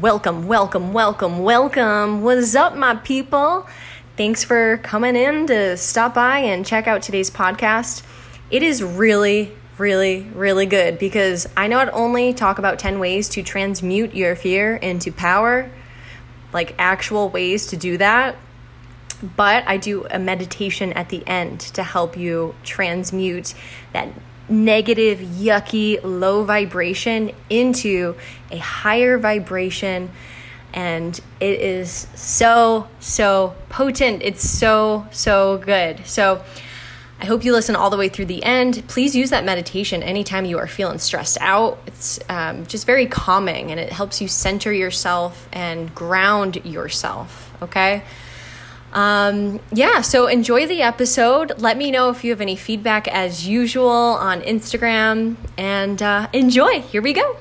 Welcome, welcome, welcome, welcome. What's up, my people? Thanks for coming in to stop by and check out today's podcast. It is really, really, really good because I not only talk about 10 ways to transmute your fear into power, like actual ways to do that, but I do a meditation at the end to help you transmute that negative, yucky, low vibration into a higher vibration. And it is so, so potent. It's so, so good. So, I hope you listen all the way through the end. Please use that meditation anytime you are feeling stressed out. It's um, just very calming and it helps you center yourself and ground yourself. Okay. Um, yeah, so enjoy the episode. Let me know if you have any feedback as usual on Instagram and uh, enjoy. Here we go.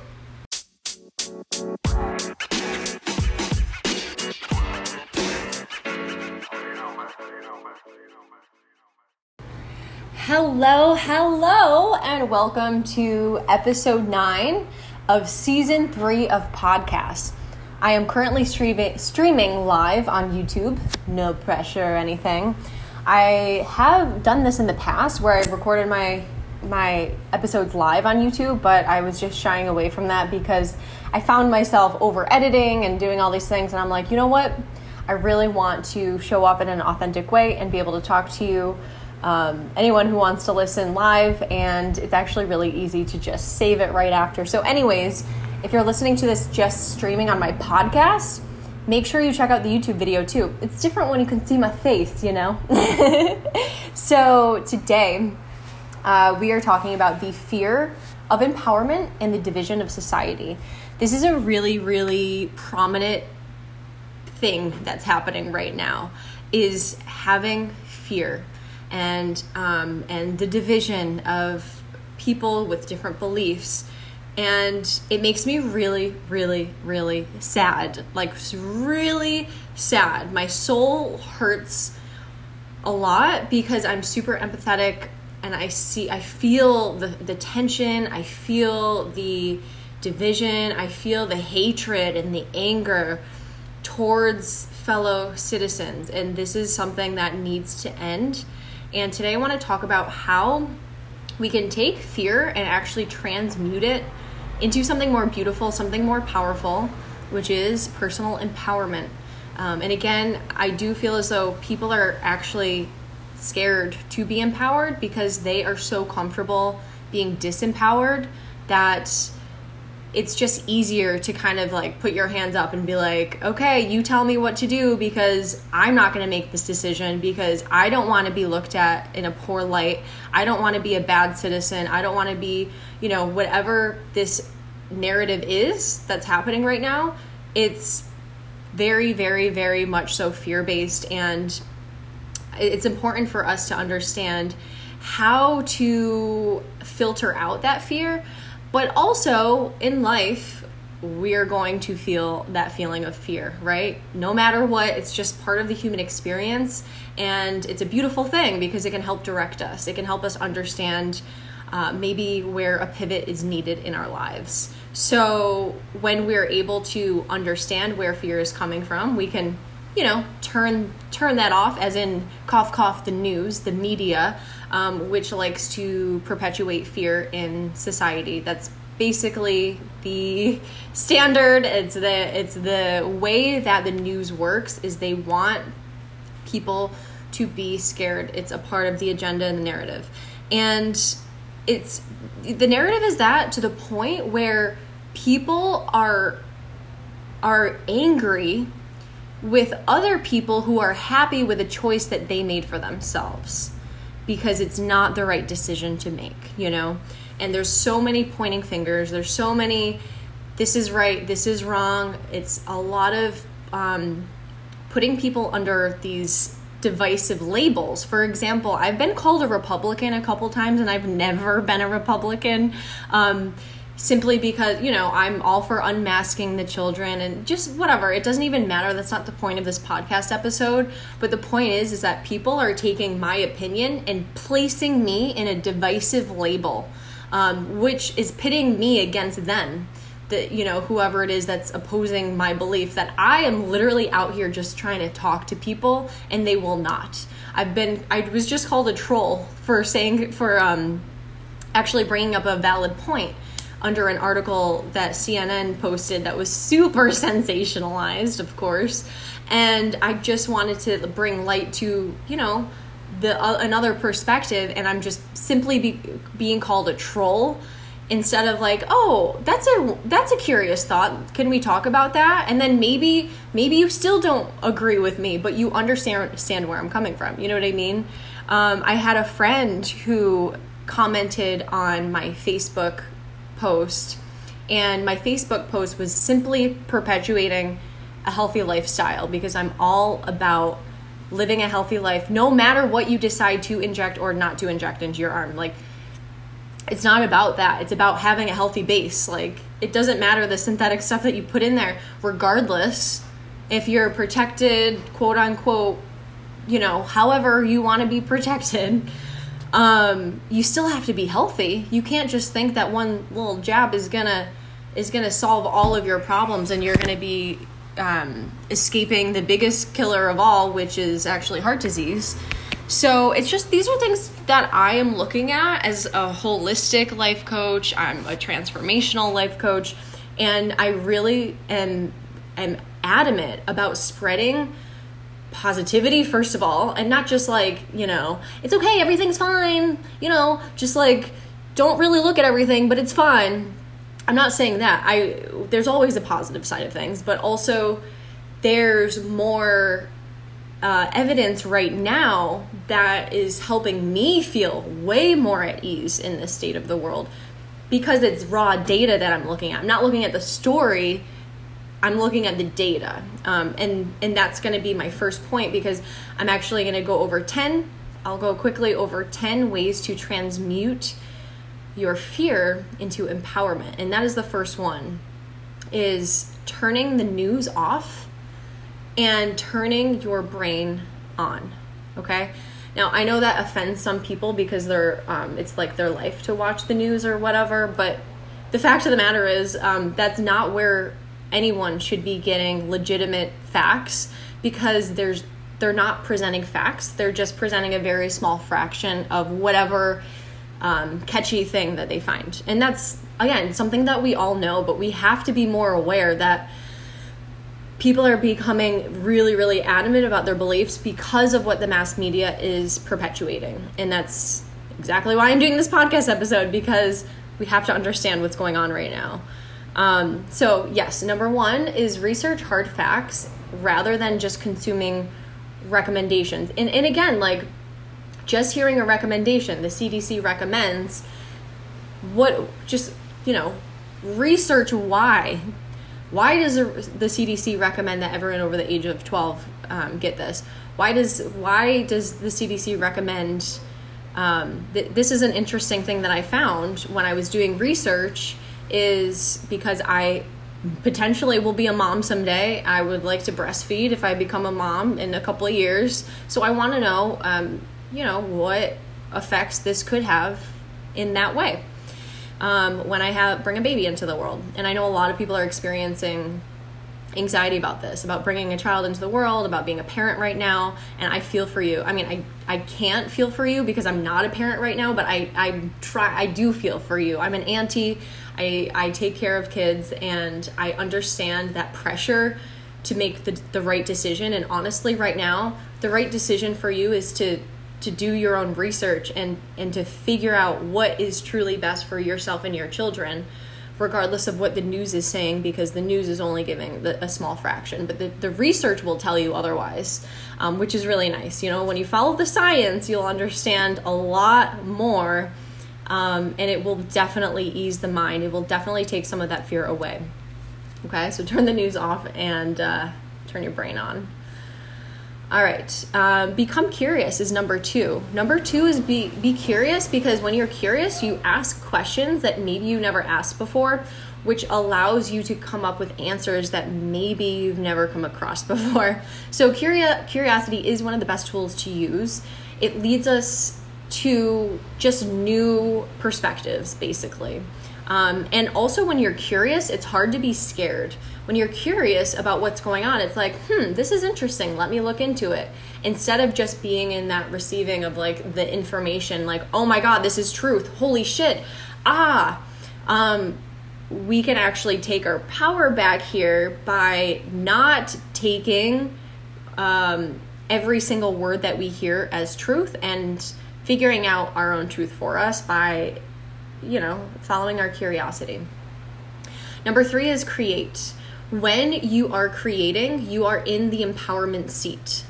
Hello, hello, and welcome to episode nine of season three of podcasts. I am currently streaming, live on YouTube, no pressure or anything. I have done this in the past where I've recorded my my episodes live on YouTube, but I was just shying away from that because I found myself over editing and doing all these things and I'm like, you know what? I really want to show up in an authentic way and be able to talk to you um, anyone who wants to listen live, and it's actually really easy to just save it right after. So, anyways, if you're listening to this just streaming on my podcast, make sure you check out the YouTube video too. It's different when you can see my face, you know? so, today uh, we are talking about the fear of empowerment and the division of society. This is a really, really prominent thing that's happening right now is having fear and um, and the division of people with different beliefs and it makes me really really really sad. Like really sad. My soul hurts a lot because i'm super empathetic and i see i feel the, the tension. I feel the division. I feel the hatred and the anger towards fellow citizens. And this is something that needs to end. And today I want to talk about how we can take fear and actually transmute it into something more beautiful, something more powerful, which is personal empowerment. Um, and again, I do feel as though people are actually scared to be empowered because they are so comfortable being disempowered that it's just easier to kind of like put your hands up and be like, okay, you tell me what to do because I'm not going to make this decision because I don't want to be looked at in a poor light. I don't want to be a bad citizen. I don't want to be, you know, whatever this narrative is that's happening right now. It's very, very, very much so fear based. And it's important for us to understand how to filter out that fear but also in life, we are going to feel that feeling of fear, right? No matter what, it's just part of the human experience. And it's a beautiful thing because it can help direct us, it can help us understand. Uh, maybe where a pivot is needed in our lives. So, when we're able to understand where fear is coming from, we can, you know, turn turn that off. As in, cough, cough, the news, the media, um, which likes to perpetuate fear in society. That's basically the standard. It's the it's the way that the news works. Is they want people to be scared. It's a part of the agenda and the narrative, and it's the narrative is that to the point where people are are angry with other people who are happy with a choice that they made for themselves because it's not the right decision to make, you know? And there's so many pointing fingers, there's so many, this is right, this is wrong. It's a lot of um, putting people under these divisive labels. For example, I've been called a Republican a couple times and I've never been a Republican. Um, simply because you know i'm all for unmasking the children and just whatever. It doesn't even matter. That's not the point of this podcast episode. But the point is is that people are taking my opinion and placing me in a divisive label um, which is pitting me against them that you know whoever it is that's opposing my belief that I am literally out here just trying to talk to people and they will not. I've been I was just called a troll for saying for um actually bringing up a valid point under an article that CNN posted that was super sensationalized, of course. And I just wanted to bring light to, you know, the uh, another perspective and I'm just simply be, being called a troll instead of like oh that's a that's a curious thought. Can we talk about that? And then maybe maybe you still don't agree with me but you understand where i'm coming from. You know what i mean? Um, i had a friend who commented on my facebook post and my facebook post was simply perpetuating a healthy lifestyle because i'm all about living a healthy life no matter what you decide to inject or not to inject into your arm like it's not about that. It's about having a healthy base. Like it doesn't matter the synthetic stuff that you put in there, regardless if you're protected, quote unquote, you know, however you want to be protected. Um, you still have to be healthy. You can't just think that one little jab is gonna is gonna solve all of your problems and you're gonna be um, escaping the biggest killer of all, which is actually heart disease. So it's just these are things that I am looking at as a holistic life coach. I'm a transformational life coach, and I really am am adamant about spreading positivity first of all, and not just like you know it's okay, everything's fine. You know, just like don't really look at everything, but it's fine. I'm not saying that. I there's always a positive side of things, but also there's more uh, evidence right now that is helping me feel way more at ease in this state of the world because it's raw data that I'm looking at. I'm not looking at the story. I'm looking at the data, um, and and that's going to be my first point because I'm actually going to go over ten. I'll go quickly over ten ways to transmute your fear into empowerment, and that is the first one. Is turning the news off and turning your brain on. Okay? Now, I know that offends some people because they're um, it's like their life to watch the news or whatever, but the fact of the matter is um, that's not where anyone should be getting legitimate facts because there's they're not presenting facts. They're just presenting a very small fraction of whatever um, catchy thing that they find. And that's, again, something that we all know, but we have to be more aware that people are becoming really really adamant about their beliefs because of what the mass media is perpetuating and that's exactly why i'm doing this podcast episode because we have to understand what's going on right now um, so yes number one is research hard facts rather than just consuming recommendations and, and again like just hearing a recommendation the cdc recommends what just you know research why why does the CDC recommend that everyone over the age of 12 um, get this? Why does why does the CDC recommend? Um, th- this is an interesting thing that I found when I was doing research. Is because I potentially will be a mom someday. I would like to breastfeed if I become a mom in a couple of years. So I want to know, um, you know, what effects this could have in that way um, when I have bring a baby into the world. And I know a lot of people are experiencing anxiety about this, about bringing a child into the world, about being a parent right now. And I feel for you. I mean, I, I can't feel for you because I'm not a parent right now, but I, I try, I do feel for you. I'm an auntie. I, I take care of kids and I understand that pressure to make the, the right decision. And honestly, right now, the right decision for you is to to do your own research and and to figure out what is truly best for yourself and your children regardless of what the news is saying because the news is only giving the, a small fraction but the, the research will tell you otherwise um, which is really nice you know when you follow the science you'll understand a lot more um, and it will definitely ease the mind it will definitely take some of that fear away okay so turn the news off and uh, turn your brain on all right. Uh, become curious is number two. Number two is be be curious because when you're curious, you ask questions that maybe you never asked before, which allows you to come up with answers that maybe you've never come across before. So curio- curiosity is one of the best tools to use. It leads us to just new perspectives, basically. Um, and also, when you're curious, it's hard to be scared. When you're curious about what's going on, it's like, hmm, this is interesting. Let me look into it. Instead of just being in that receiving of like the information, like, oh my God, this is truth. Holy shit. Ah. Um, we can actually take our power back here by not taking um, every single word that we hear as truth and figuring out our own truth for us by you know, following our curiosity. Number three is create. When you are creating, you are in the empowerment seat.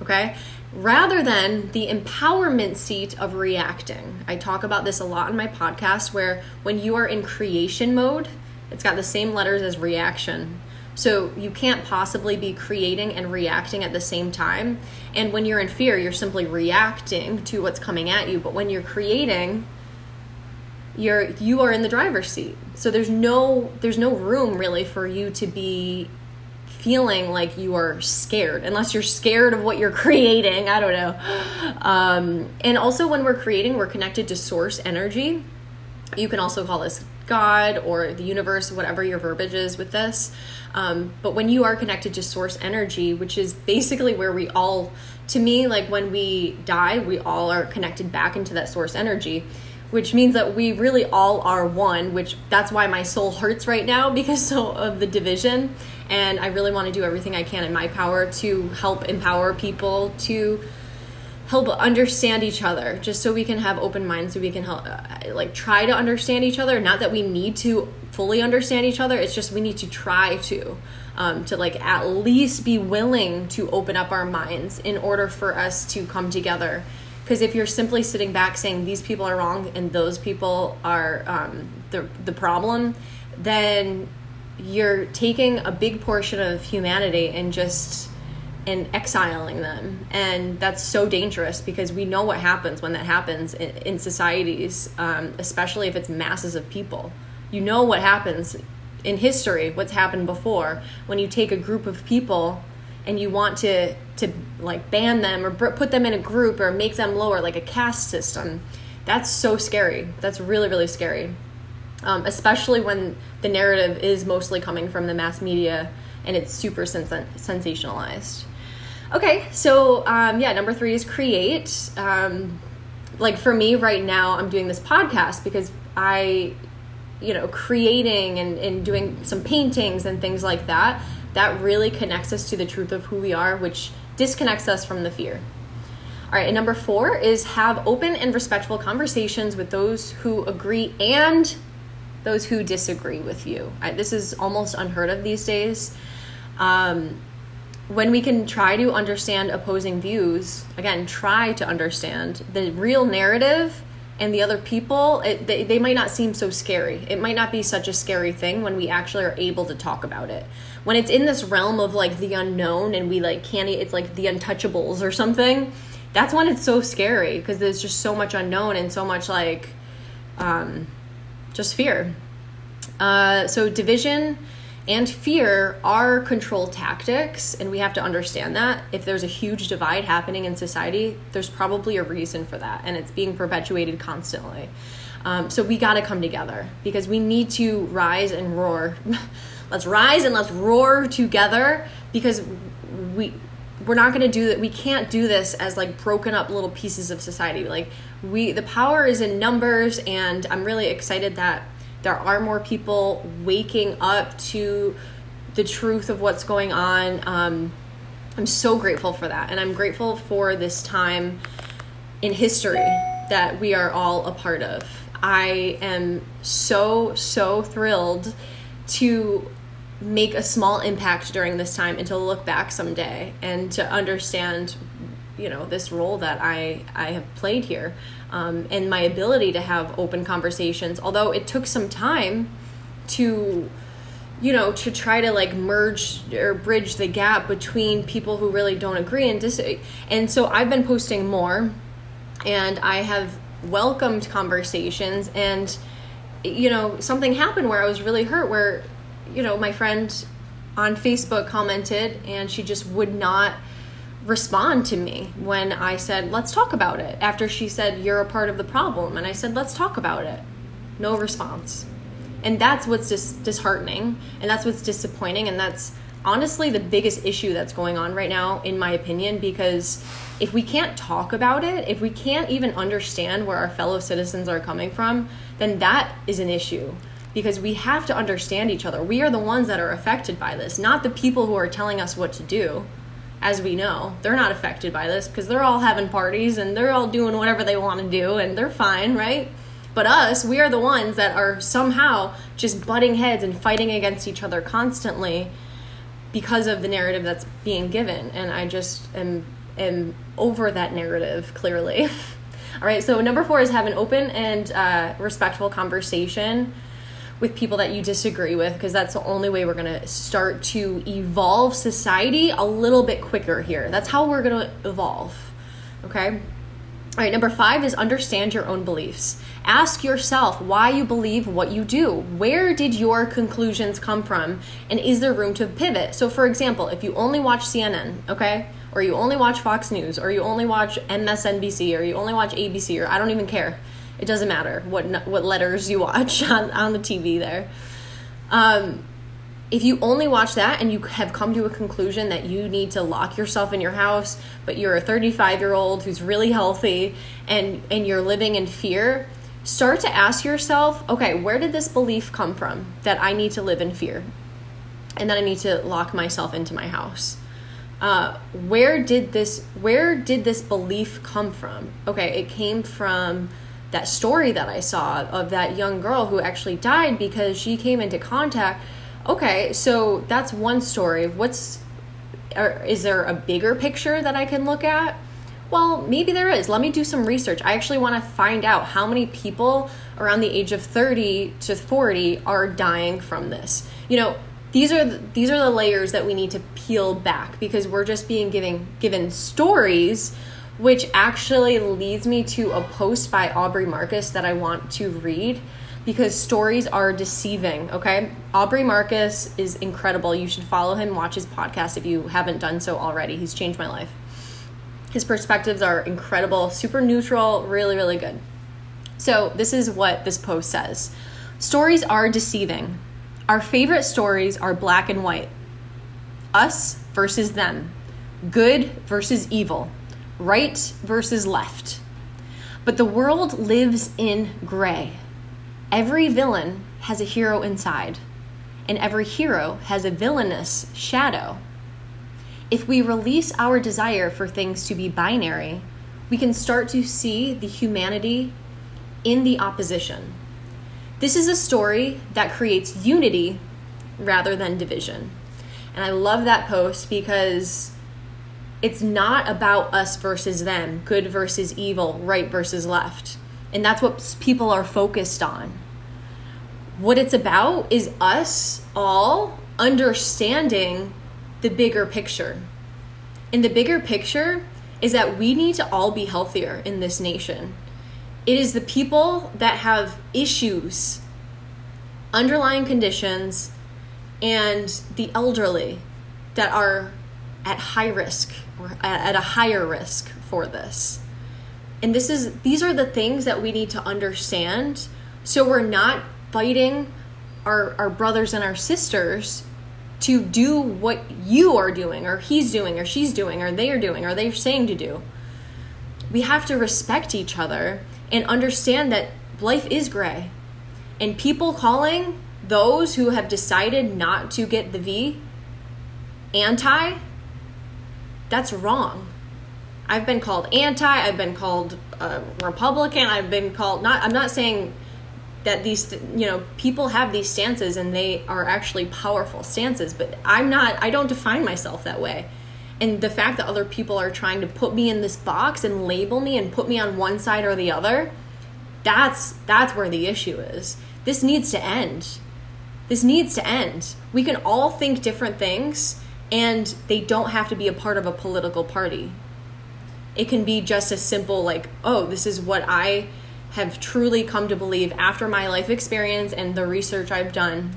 Okay? Rather than the empowerment seat of reacting. I talk about this a lot in my podcast where when you are in creation mode, it's got the same letters as reaction. So you can't possibly be creating and reacting at the same time. And when you're in fear, you're simply reacting to what's coming at you. But when you're creating, you're you are in the driver's seat so there's no there's no room really for you to be feeling like you are scared unless you're scared of what you're creating i don't know um, and also when we're creating we're connected to source energy you can also call this god or the universe whatever your verbiage is with this. Um, but when you are connected to source energy which is basically where we all to me like when we die we all are connected back into that source energy which means that we really all are one which that's why my soul hurts right now because so of the division. And i really want to do everything i can in my power to help empower people to help understand each other just so we can have open minds so we can help uh, like try to understand each other. Not that we need to fully understand each other it's just we need to try to um, to like at least be willing to open up our minds in order for us to come together. Because if you're simply sitting back saying these people are wrong and those people are um, the, the problem, then you're taking a big portion of humanity and just and exiling them. And that's so dangerous because we know what happens when that happens in, in societies um, especially if it's masses of people. You know what happens in history what's happened before when you take a group of people and you want to to like ban them or put them in a group or make them lower like a caste system. That's so scary. That's really really scary. Um, especially when the narrative is mostly coming from the mass media and it's super sens- sensationalized okay so um, yeah number three is create um, like for me right now i'm doing this podcast because i you know creating and, and doing some paintings and things like that that really connects us to the truth of who we are, which disconnects us from the fear. All right, and number four is have open and respectful conversations with those who agree and those who disagree with you. I, this is almost unheard of these days. Um, when we can try to understand opposing views, again, try to understand the real narrative and the other people, it, they, they might not seem so scary. It might not be such a scary thing when we actually are able to talk about it. When it's in this realm of like the unknown and we like can't, it's like the untouchables or something, that's when it's so scary because there's just so much unknown and so much like um, just fear. Uh, so, division and fear are control tactics and we have to understand that. If there's a huge divide happening in society there's probably a reason for that and it's being perpetuated constantly. Um, so we got to come together because we need to rise and roar. Let's rise and let's roar together because we we're not going to do that we can't do this as like broken up little pieces of society. Like we the power is in numbers and i'm really excited that there are more people waking up to the truth of what's going on. Um, I'm so grateful for that. And I'm grateful for this time in history that we are all a part of. I am so, so thrilled to make a small impact during this time and to look back someday and to understand you know this role that i i have played here um, and my ability to have open conversations although it took some time to you know to try to like merge or bridge the gap between people who really don't agree and dis and so i've been posting more and i have welcomed conversations and you know something happened where i was really hurt where you know my friend on facebook commented and she just would not respond to me when I said, let's talk about it. After she said, you're a part of the problem. And I said, let's talk about it. No response. And that's what's just disheartening and that's what's disappointing and that's honestly the biggest issue that's going on right now in my opinion because if we can't talk about it, if we can't even understand where our fellow citizens are coming from, then that is an issue because we have to understand each other. We are the ones that are affected by this, not the people who are telling us what to do. As we know, they're not affected by this because they're all having parties and they're all doing whatever they want to do and they're fine, right? But us, we are the ones that are somehow just butting heads and fighting against each other constantly because of the narrative that's being given. And I just am am over that narrative clearly. All right, so number four is have an open and uh, respectful conversation with people that you disagree with because that's the only way we're going to start to evolve society a little bit quicker here. That's how we're going to evolve. Okay? All right, number five is understand your own beliefs. Ask yourself why you believe what you do. Where did your conclusions come from? And is there room to pivot? So, for example, if you only watch CNN, okay? or you only watch Fox News, or you only watch MSNBC, or you only watch ABC, or I don't even care. It doesn't matter what what letters you watch on, on the TV there. Um, if you only watch that and you have come to a conclusion that you need to lock yourself in your house, but you're a 35 year old who's really healthy and, and you're living in fear, start to ask yourself okay, where did this belief come from that I need to live in fear? And that I need to lock myself into my house? uh, where did this where did this belief come from okay it came from that story that i saw of that young girl who actually died because she came into contact. Okay so that's one story. What's or is there a bigger picture that i can look at? Well maybe there is. Let me do some research. I actually want to find out how many people around the age of 30 to 40 are dying from this. You know these are the, these are the layers that we need to peel back because we're just being given given stories which actually leads me to a post by Aubrey Marcus that I want to read because stories are deceiving, okay? Aubrey Marcus is incredible. You should follow him, watch his podcast if you haven't done so already. He's changed my life. His perspectives are incredible, super neutral, really, really good. So, this is what this post says Stories are deceiving. Our favorite stories are black and white us versus them, good versus evil, right versus left. But the world lives in gray. Every villain has a hero inside, and every hero has a villainous shadow. If we release our desire for things to be binary, we can start to see the humanity in the opposition. This is a story that creates unity rather than division. And I love that post because it's not about us versus them, good versus evil, right versus left. And that's what people are focused on. What it's about is us all understanding the bigger picture. And the bigger picture is that we need to all be healthier in this nation. It is the people that have issues, underlying conditions, and the elderly that are at high risk or at a higher risk for this. And this is these are the things that we need to understand so we're not fighting our, our brothers and our sisters to do what you are doing or he's doing or she's doing or they are doing or they're saying to do. We have to respect each other and understand that life is gray. And people calling those who have decided not to get the V anti, that's wrong. I've been called anti, I've been called Republican, I've been called not, I'm not saying that these, you know, people have these stances and they are actually powerful stances, but I'm not, I don't define myself that way. And the fact that other people are trying to put me in this box and label me and put me on one side or the other that's that's where the issue is. This needs to end. This needs to end. We can all think different things and they don't have to be a part of a political party. It can be just as simple like oh this is what i have truly come to believe after my life experience and the research i've done.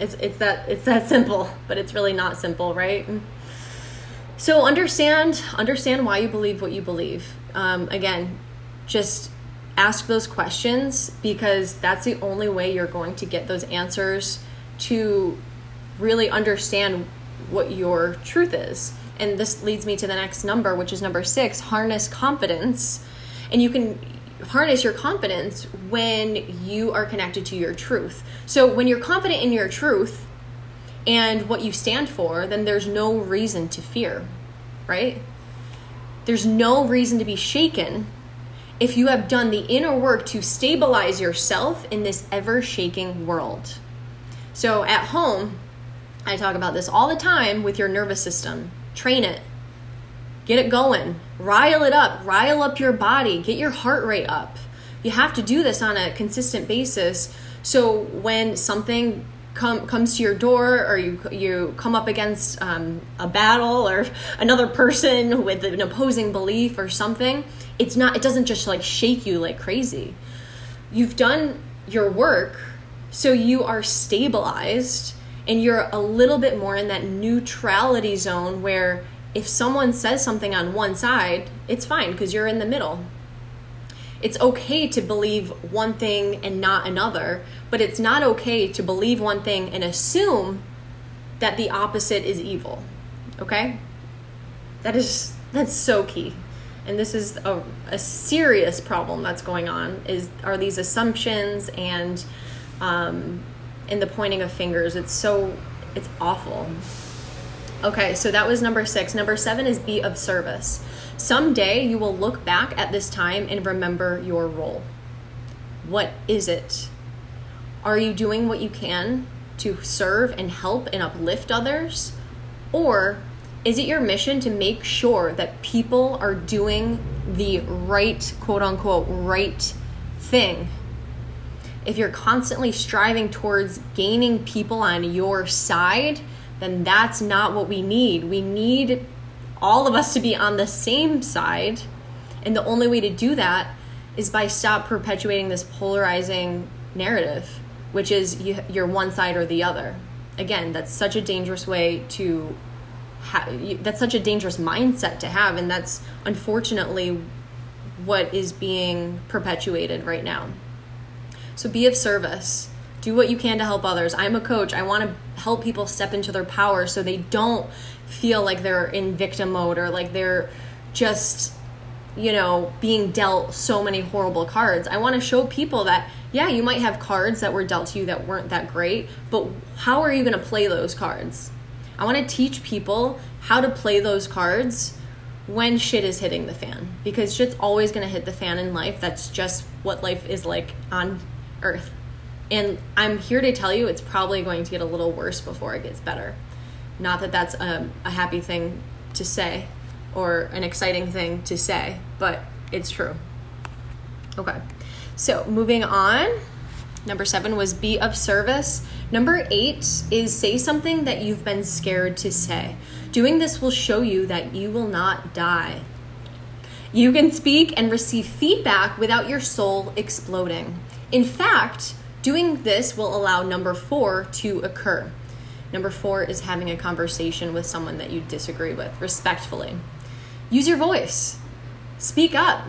It's it's that it's that simple but it's really not simple right? So understand understand why you believe what you believe. Um, again, just ask those questions because that's the only way you're going to get those answers to really understand what your truth is. And this leads me to the next number, which is number six harness confidence. And you can harness your confidence when you are connected to your truth. So when you're confident in your truth and what you stand for, then there's no reason to fear, right? There's no reason to be shaken if you have done the inner work to stabilize yourself in this ever shaking world. So at home, I talk about this all the time with your nervous system. Train it. Get it going. Rile it up. Rile up your body. Get your heart rate up. You have to do this on a consistent basis. So when something come, comes to your door or you you come up against um, a battle or another person with an opposing belief or something it's not it doesn't just like shake you like crazy you've done your work so you are stabilized and you're a little bit more in that neutrality zone where if someone says something on one side it's fine because you're in the middle it's okay to believe one thing and not another, but it's not okay to believe one thing and assume that the opposite is evil. Okay? That is that's so key. And this is a, a serious problem that's going on is are these assumptions and um and the pointing of fingers. It's so it's awful. Okay, so that was number 6. Number 7 is be of service. Someday you will look back at this time and remember your role. What is it? Are you doing what you can to serve and help and uplift others? Or is it your mission to make sure that people are doing the right, quote unquote, right thing? If you're constantly striving towards gaining people on your side, then that's not what we need. We need all of us to be on the same side. And the only way to do that is by stop perpetuating this polarizing narrative, which is you, you're one side or the other. Again, that's such a dangerous way to have, that's such a dangerous mindset to have. And that's unfortunately what is being perpetuated right now. So be of service. Do what you can to help others. I'm a coach. I want to help people step into their power so they don't feel like they're in victim mode or like they're just you know being dealt so many horrible cards i want to show people that yeah you might have cards that were dealt to you that weren't that great but how are you going to play those cards i want to teach people how to play those cards when shit is hitting the fan because shit's always going to hit the fan in life that's just what life is like on earth and i'm here to tell you it's probably going to get a little worse before it gets better not that that's a, a happy thing to say or an exciting thing to say, but it's true. Okay, so moving on. Number seven was be of service. Number eight is say something that you've been scared to say. Doing this will show you that you will not die. You can speak and receive feedback without your soul exploding. In fact, doing this will allow number four to occur. Number four is having a conversation with someone that you disagree with respectfully. Use your voice, speak up.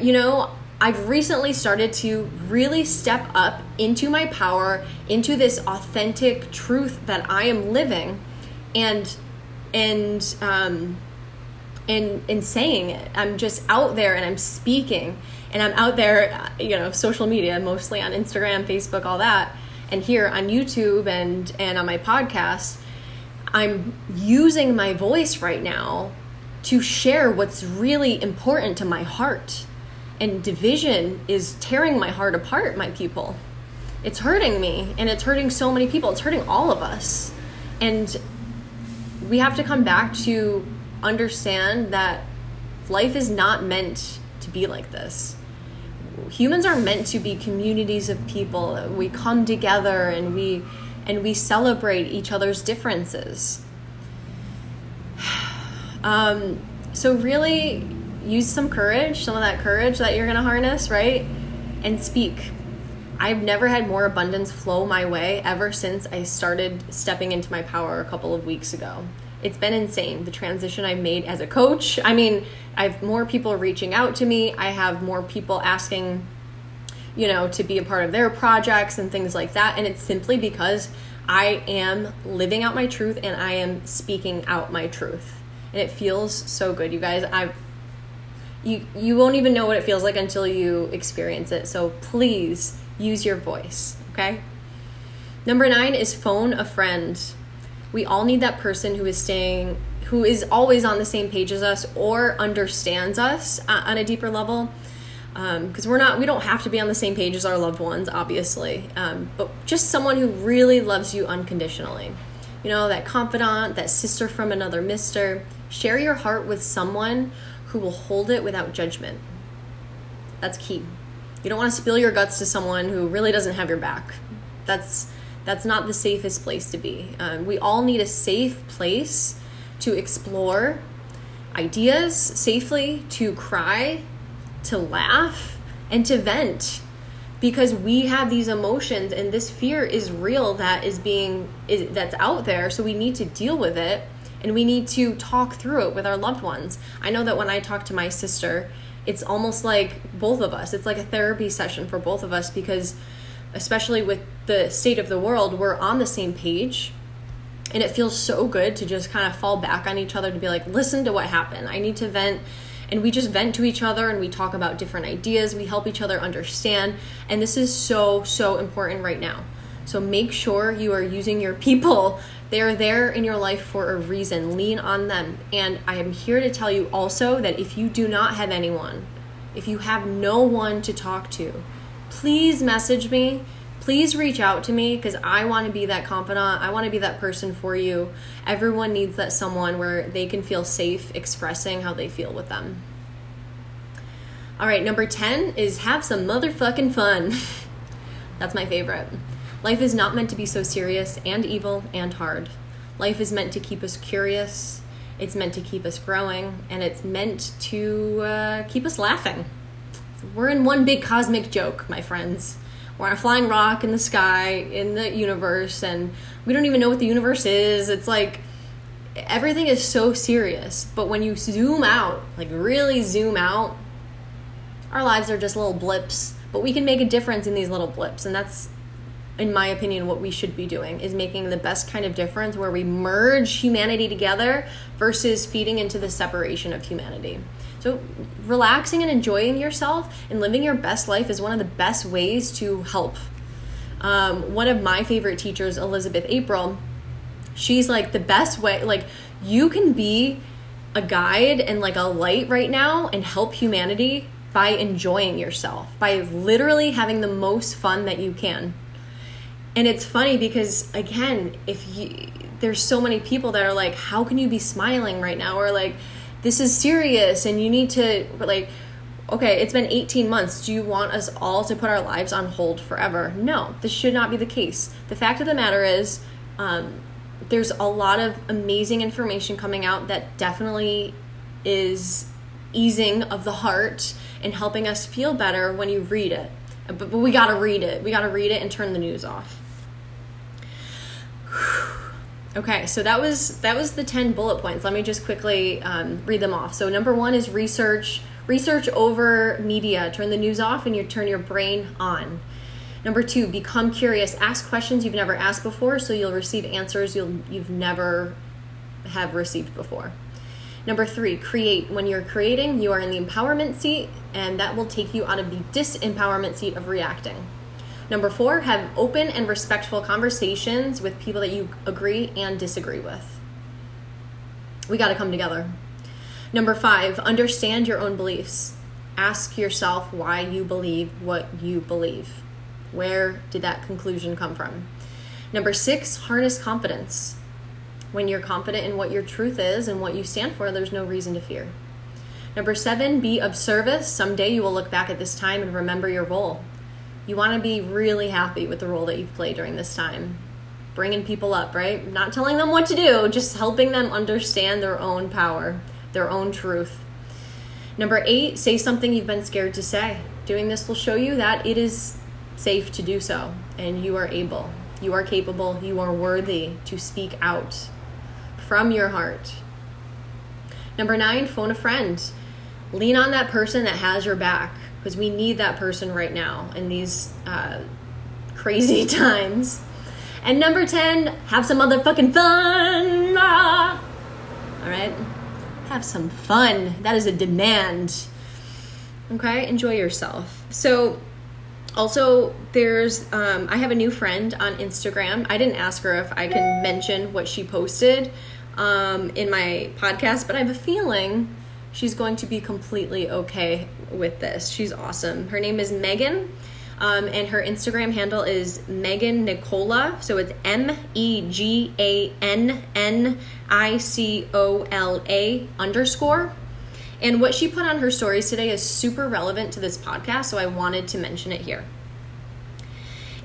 You know, I've recently started to really step up into my power, into this authentic truth that I am living, and and um, and and saying it. I'm just out there and I'm speaking, and I'm out there, uh, you know, social media, mostly on Instagram, Facebook, all that and here on YouTube and and on my podcast, I'm using my voice right now to share what's really important to my heart. And division is tearing my heart apart, my people. It's hurting me and it's hurting so many people. It's hurting all of us. And we have to come back to understand that life is not meant to be like this humans are meant to be communities of people. We come together and we and we celebrate each other's differences. Um, so really use some courage, some of that courage that you're going to harness, right? And speak. I've never had more abundance flow my way ever since I started stepping into my power a couple of weeks ago. It's been insane the transition I've made as a coach. I mean, I have more people reaching out to me. I have more people asking, you know, to be a part of their projects and things like that. And it's simply because I am living out my truth and I am speaking out my truth. And it feels so good, you guys. I you you won't even know what it feels like until you experience it. So please use your voice, okay? Number 9 is phone a friend. We all need that person who is staying who is always on the same page as us or understands us on a deeper level. Because um, we're not we don't have to be on the same page as our loved ones obviously. Um, but just someone who really loves you unconditionally. You know that confidant that sister from another mister. Share your heart with someone who will hold it without judgment. That's key. You don't want to spill your guts to someone who really doesn't have your back. That's that's not the safest place to be. Um, we all need a safe place to explore ideas safely to cry to laugh and to vent. Because we have these emotions and this fear is real that is being is, that's out there so we need to deal with it and we need to talk through it with our loved ones. I know that when i talk to my sister it's almost like both of us. It's like a therapy session for both of us because especially with the state of the world we're on the same page and it feels so good to just kind of fall back on each other to be like listen to what happened i need to vent and we just vent to each other and we talk about different ideas. We help each other understand. And this is so, so important right now. So make sure you are using your people. They are there in your life for a reason. Lean on them. And I am here to tell you also that if you do not have anyone, if you have no one to talk to, please message me please reach out to me because I want to be that confidant. I want to be that person for you. Everyone needs that someone where they can feel safe expressing how they feel with them. All right, number 10 is have some motherfucking fun. That's my favorite. Life is not meant to be so serious and evil and hard. Life is meant to keep us curious, it's meant to keep us growing, and it's meant to uh, keep us laughing. We're in one big cosmic joke, my friends. We're on a flying rock in the sky in the universe, and we don't even know what the universe is. It's like everything is so serious. But when you zoom out, like really zoom out, our lives are just little blips. But we can make a difference in these little blips, and that's in my opinion, what we should be doing is making the best kind of difference where we merge humanity together versus feeding into the separation of humanity. So, relaxing and enjoying yourself and living your best life is one of the best ways to help. Um, one of my favorite teachers, Elizabeth April, she's like the best way, like, you can be a guide and like a light right now and help humanity by enjoying yourself, by literally having the most fun that you can. And it's funny because, again, if you, there's so many people that are like, how can you be smiling right now? Or like, this is serious and you need to like okay, it's been 18 months. Do you want us all to put our lives on hold forever? No, this should not be the case. The fact of the matter is, um, there's a lot of amazing information coming out that definitely is easing of the heart and helping us feel better when you read it. But, but we gotta read it. We gotta read it and turn the news off. Okay, so that was that was the ten bullet points. Let me just quickly um, read them off. So number one is research research over media. Turn the news off and you turn your brain on. Number two, become curious. Ask questions you've never asked before, so you'll receive answers you'll you've never have received before. Number three, create. When you're creating, you are in the empowerment seat, and that will take you out of the disempowerment seat of reacting. Number four, have open and respectful conversations with people that you agree and disagree with. We got to come together. Number five, understand your own beliefs. Ask yourself why you believe what you believe. Where did that conclusion come from? Number six, harness confidence. When you're confident in what your truth is and what you stand for, there's no reason to fear. Number seven, be of service. Someday you will look back at this time and remember your role. You want to be really happy with the role that you've played during this time. Bringing people up, right? Not telling them what to do, just helping them understand their own power, their own truth. Number eight, say something you've been scared to say. Doing this will show you that it is safe to do so, and you are able, you are capable, you are worthy to speak out from your heart. Number nine, phone a friend. Lean on that person that has your back because we need that person right now in these uh, crazy times. And number 10, have some motherfucking fun. Ah. All right? Have some fun. That is a demand. Okay? Enjoy yourself. So, also, there's, um, I have a new friend on Instagram. I didn't ask her if I can mention what she posted um, in my podcast, but I have a feeling she's going to be completely okay with this. She's awesome. Her name is Megan. Um, and her Instagram handle is Megan Nicola. So it's M E G A N N I C O L A underscore. And what she put on her stories today is super relevant to this podcast, so I wanted to mention it here.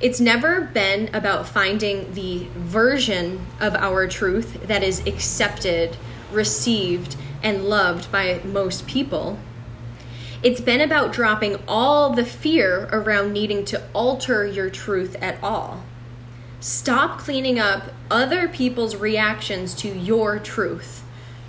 It's never been about finding the version of our truth that is accepted, received, and loved by most people. It's been about dropping all the fear around needing to alter your truth at all. Stop cleaning up other people's reactions to your truth.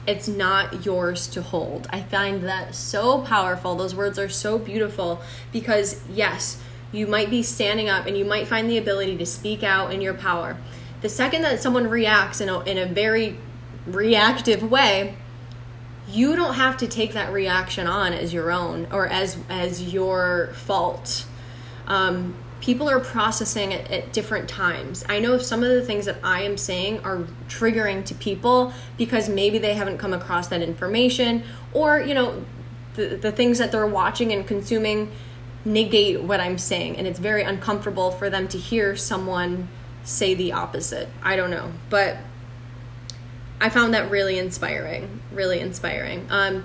It's not yours to hold. I find that so powerful. Those words are so beautiful because, yes, you might be standing up and you might find the ability to speak out in your power. The second that someone reacts in a, in a very reactive way, you don't have to take that reaction on as your own or as as your fault. Um, people are processing it at different times. I know some of the things that i am saying are triggering to people because maybe they haven't come across that information or you know the, the things that they're watching and consuming negate what i'm saying. And it's very uncomfortable for them to hear someone say the opposite. I don't know. But I found that really inspiring, really inspiring. Um,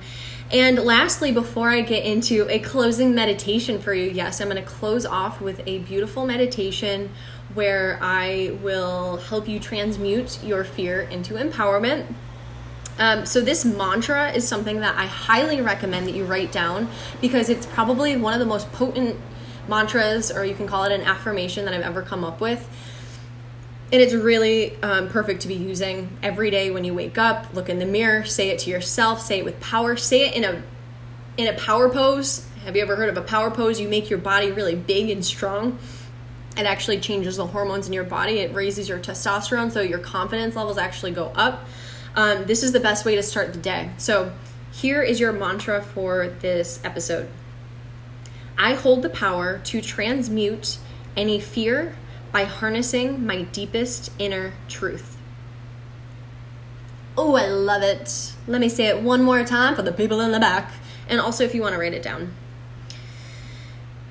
and lastly, before I get into a closing meditation for you, yes, I'm going to close off with a beautiful meditation where I will help you transmute your fear into empowerment. Um, so, this mantra is something that I highly recommend that you write down because it's probably one of the most potent mantras, or you can call it an affirmation that I've ever come up with and it's really um, perfect to be using every day when you wake up look in the mirror say it to yourself say it with power say it in a in a power pose. Have you ever heard of a power pose? You make your body really big and strong. It actually changes the hormones in your body. It raises your testosterone so your confidence levels actually go up. Um, this is the best way to start the day. So here is your mantra for this episode. I hold the power to transmute any fear by harnessing my deepest inner truth. Oh, I love it. Let me say it one more time for the people in the back, and also if you want to write it down.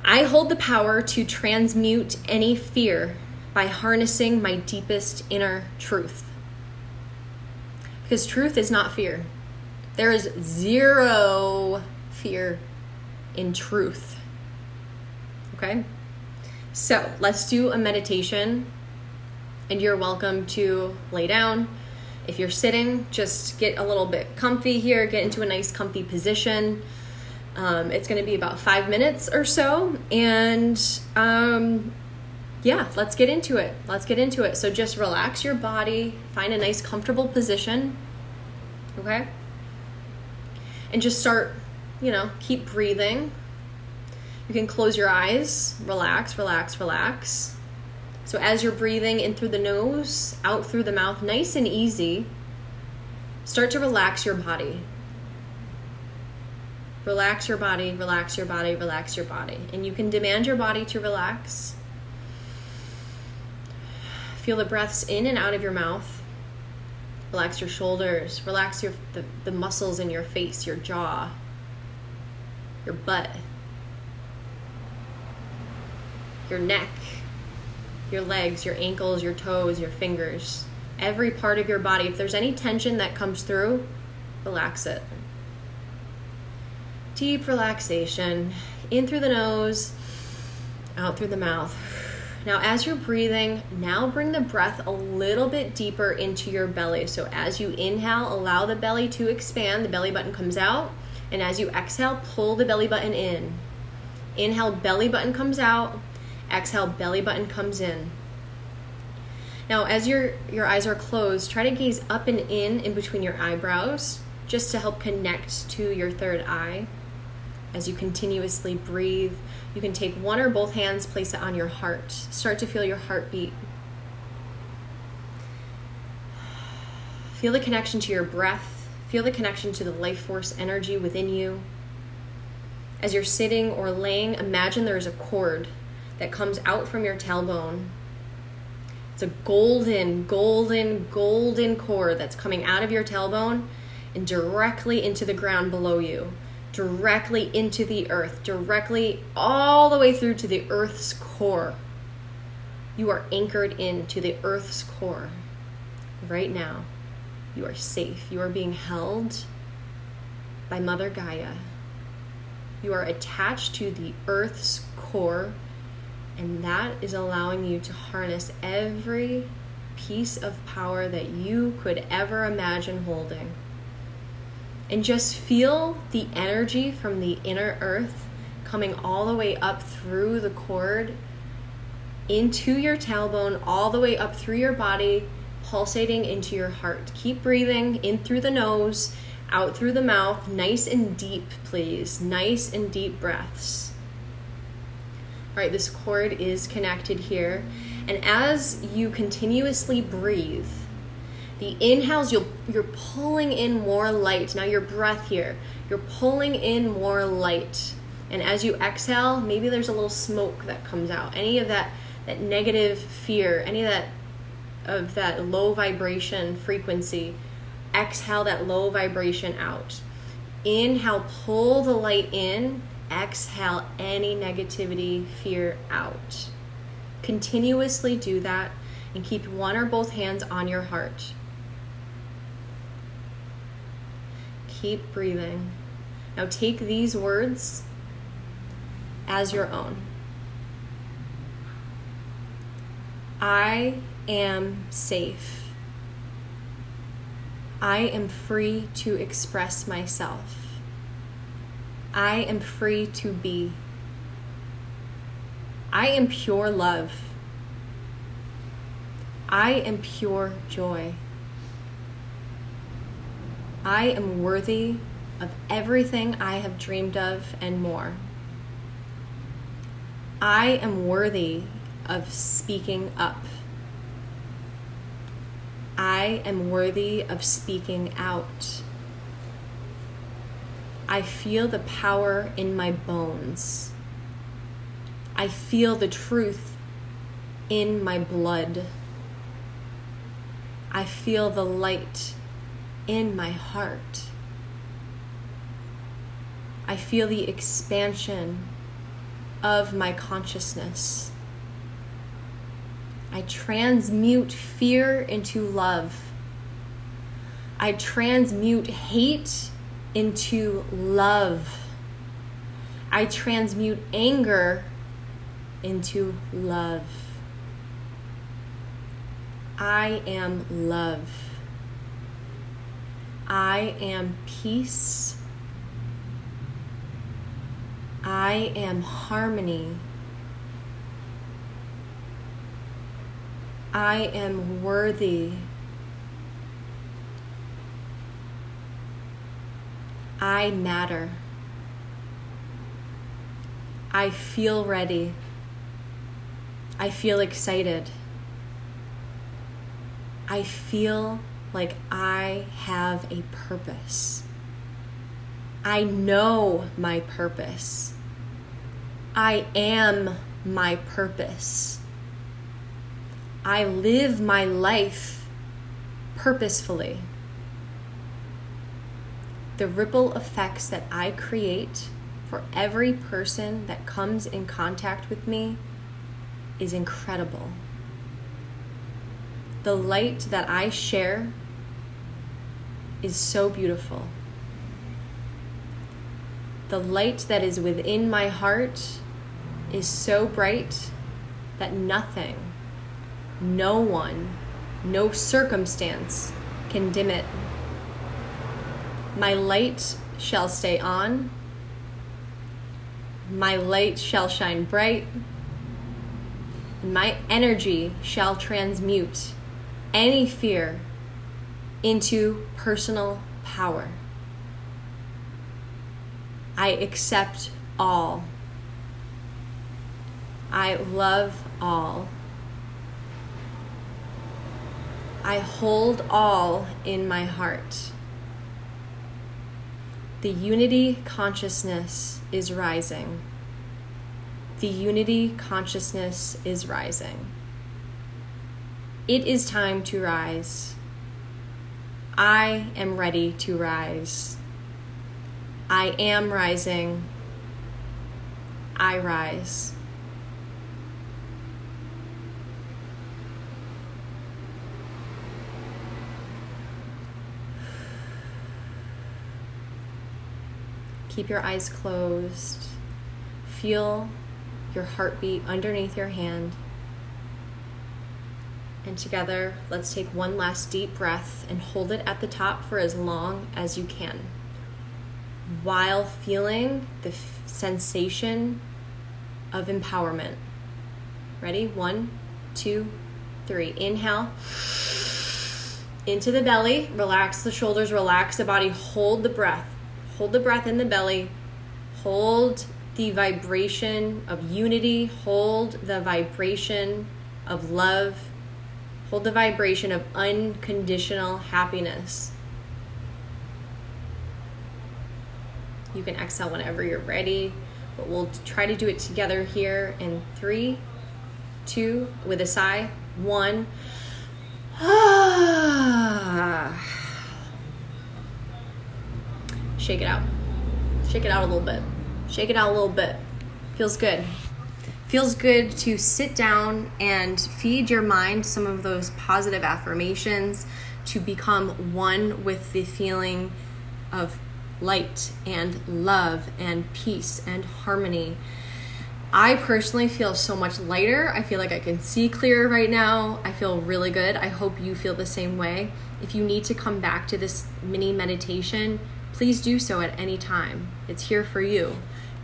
I hold the power to transmute any fear by harnessing my deepest inner truth. Because truth is not fear. There is zero fear in truth. Okay? So let's do a meditation, and you're welcome to lay down. If you're sitting, just get a little bit comfy here, get into a nice, comfy position. Um, it's going to be about five minutes or so, and um, yeah, let's get into it. Let's get into it. So just relax your body, find a nice, comfortable position, okay? And just start, you know, keep breathing you can close your eyes, relax, relax, relax. So as you're breathing in through the nose, out through the mouth, nice and easy, start to relax your body. Relax your body, relax your body, relax your body. And you can demand your body to relax. Feel the breaths in and out of your mouth. Relax your shoulders, relax your the, the muscles in your face, your jaw, your butt your neck, your legs, your ankles, your toes, your fingers, every part of your body. If there's any tension that comes through, relax it. Deep relaxation in through the nose, out through the mouth. Now, as you're breathing, now bring the breath a little bit deeper into your belly. So, as you inhale, allow the belly to expand, the belly button comes out. And as you exhale, pull the belly button in. Inhale, belly button comes out. Exhale, belly button comes in. Now, as your your eyes are closed, try to gaze up and in in between your eyebrows just to help connect to your third eye. As you continuously breathe, you can take one or both hands, place it on your heart. Start to feel your heartbeat. Feel the connection to your breath. Feel the connection to the life force energy within you. As you're sitting or laying, imagine there is a cord that comes out from your tailbone. It's a golden, golden, golden core that's coming out of your tailbone and directly into the ground below you, directly into the earth, directly all the way through to the earth's core. You are anchored into the earth's core right now. You are safe. You are being held by Mother Gaia. You are attached to the earth's core, and that is allowing you to harness every piece of power that you could ever imagine holding and just feel the energy from the inner earth coming all the way up through the cord into your tailbone, all the way up through your body, pulsating into your heart. Keep breathing in through the nose, out through the mouth, nice and deep, please. Nice and deep breaths. Right, this cord is connected here. And as you continuously breathe, the inhales, you'll, you're pulling in more light. Now, your breath here, you're pulling in more light. And as you exhale, maybe there's a little smoke that comes out. Any of that, that negative fear, any of that of that low vibration frequency, exhale that low vibration out. Inhale, pull the light in. Exhale any negativity, fear out. Continuously do that and keep one or both hands on your heart. keep breathing. Now take these words as your own. I am safe. I am free to express myself. I am free to be. I am pure love. I am pure joy. I am worthy of everything I have dreamed of and more. I am worthy of speaking up. I am worthy of speaking out. I feel the power in my bones. I feel the truth in my blood. I feel the light in my heart. I feel the expansion of my consciousness. I transmute fear into love. I transmute hate into love. I transmute anger into love. I am love. I am peace. I am harmony. I am worthy. I matter. I feel ready. I feel excited. I feel like I have a purpose. I know my purpose. I am my purpose. I live my life purposefully. The ripple effects that I create for every person that comes in contact with me is incredible. The light that I share is so beautiful. The light that is within my heart is so bright that nothing, no one, no circumstance can dim it. My light shall stay on, my light shall shine bright, and my energy shall transmute any fear into personal power. I accept all. I love all. I hold all in my heart. The unity consciousness is rising. The unity consciousness is rising. It is time to rise. I am ready to rise. I am rising. I rise. Keep your eyes closed. Feel your heartbeat underneath your hand. And together, let's take one last deep breath and hold it at the top for as long as you can while feeling the f- sensation of empowerment. Ready? One, two, three. Inhale into the belly, relax the shoulders, relax the body, hold the breath. Hold the breath in the belly. Hold the vibration of unity. Hold the vibration of love. Hold the vibration of unconditional happiness. You can exhale whenever you're ready, but we'll try to do it together here in three, two, with a sigh, one. Ah. Shake it out. Shake it out a little bit. Shake it out a little bit. Feels good. Feels good to sit down and feed your mind some of those positive affirmations to become one with the feeling of light and love and peace and harmony. I personally feel so much lighter. I feel like I can see clearer right now. I feel really good. I hope you feel the same way. If you need to come back to this mini meditation, please do so at any time. It's here for you,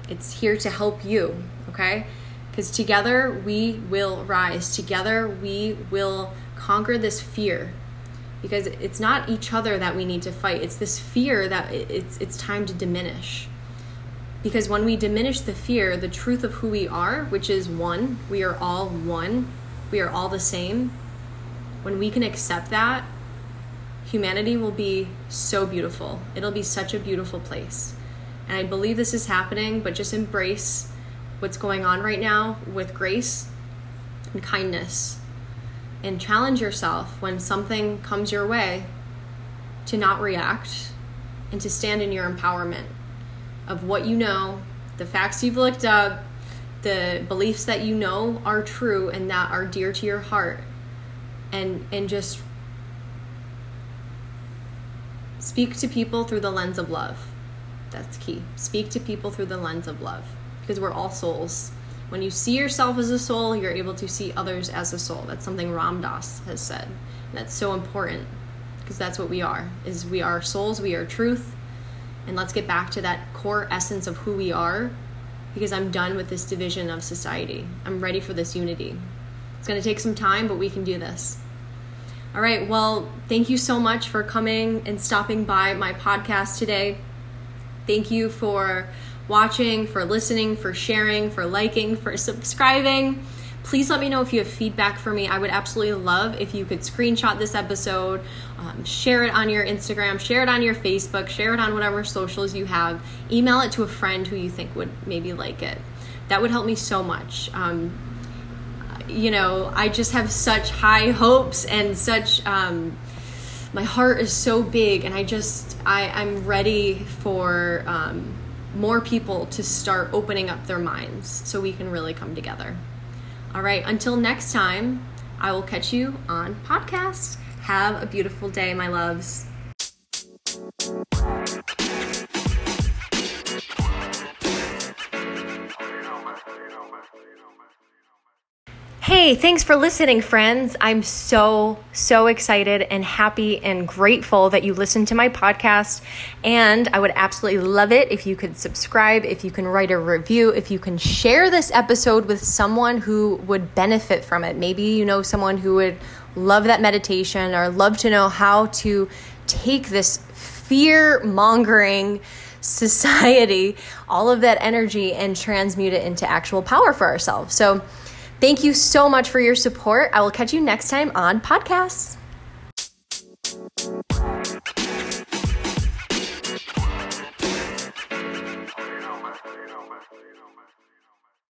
it's here to help you, okay? Because together we will rise, together we will conquer this fear. Because it's not each other that we need to fight, it's this fear that it's, it's time to diminish. Because when we diminish the fear, the truth of who we are, which is one, we are all one, we are all the same, when we can accept that, humanity will be so beautiful. It'll be such a beautiful place. And I believe this is happening, but just embrace what's going on right now with grace and kindness. And challenge yourself when something comes your way to not react and to stand in your empowerment of what you know, the facts you've looked up, the beliefs that you know are true and that are dear to your heart. And and just Speak to people through the lens of love. That's key. Speak to people through the lens of love because we're all souls. When you see yourself as a soul, you're able to see others as a soul. That's something Ram Dass has said. And that's so important because that's what we are. Is we are souls, we are truth. And let's get back to that core essence of who we are because I'm done with this division of society. I'm ready for this unity. It's going to take some time, but we can do this. All right. Well, thank you so much for coming and stopping by my podcast today. Thank you for watching, for listening, for sharing, for liking, for subscribing. Please let me know if you have feedback for me. I would absolutely love if you could screenshot this episode, um, share it on your Instagram, share it on your Facebook, share it on whatever socials you have. Email it to a friend who you think would maybe like it. That would help me so much. Um, you know, I just have such high hopes and such. Um, my heart is so big, and I just I I'm ready for um, more people to start opening up their minds so we can really come together. All right, until next time, I will catch you on podcast. Have a beautiful day, my loves. Hey, thanks for listening, friends. I'm so, so excited and happy and grateful that you listened to my podcast. And I would absolutely love it if you could subscribe, if you can write a review, if you can share this episode with someone who would benefit from it. Maybe you know someone who would love that meditation or love to know how to take this fear mongering society, all of that energy, and transmute it into actual power for ourselves. So, thank you so much for your support. I will catch you next time on podcasts.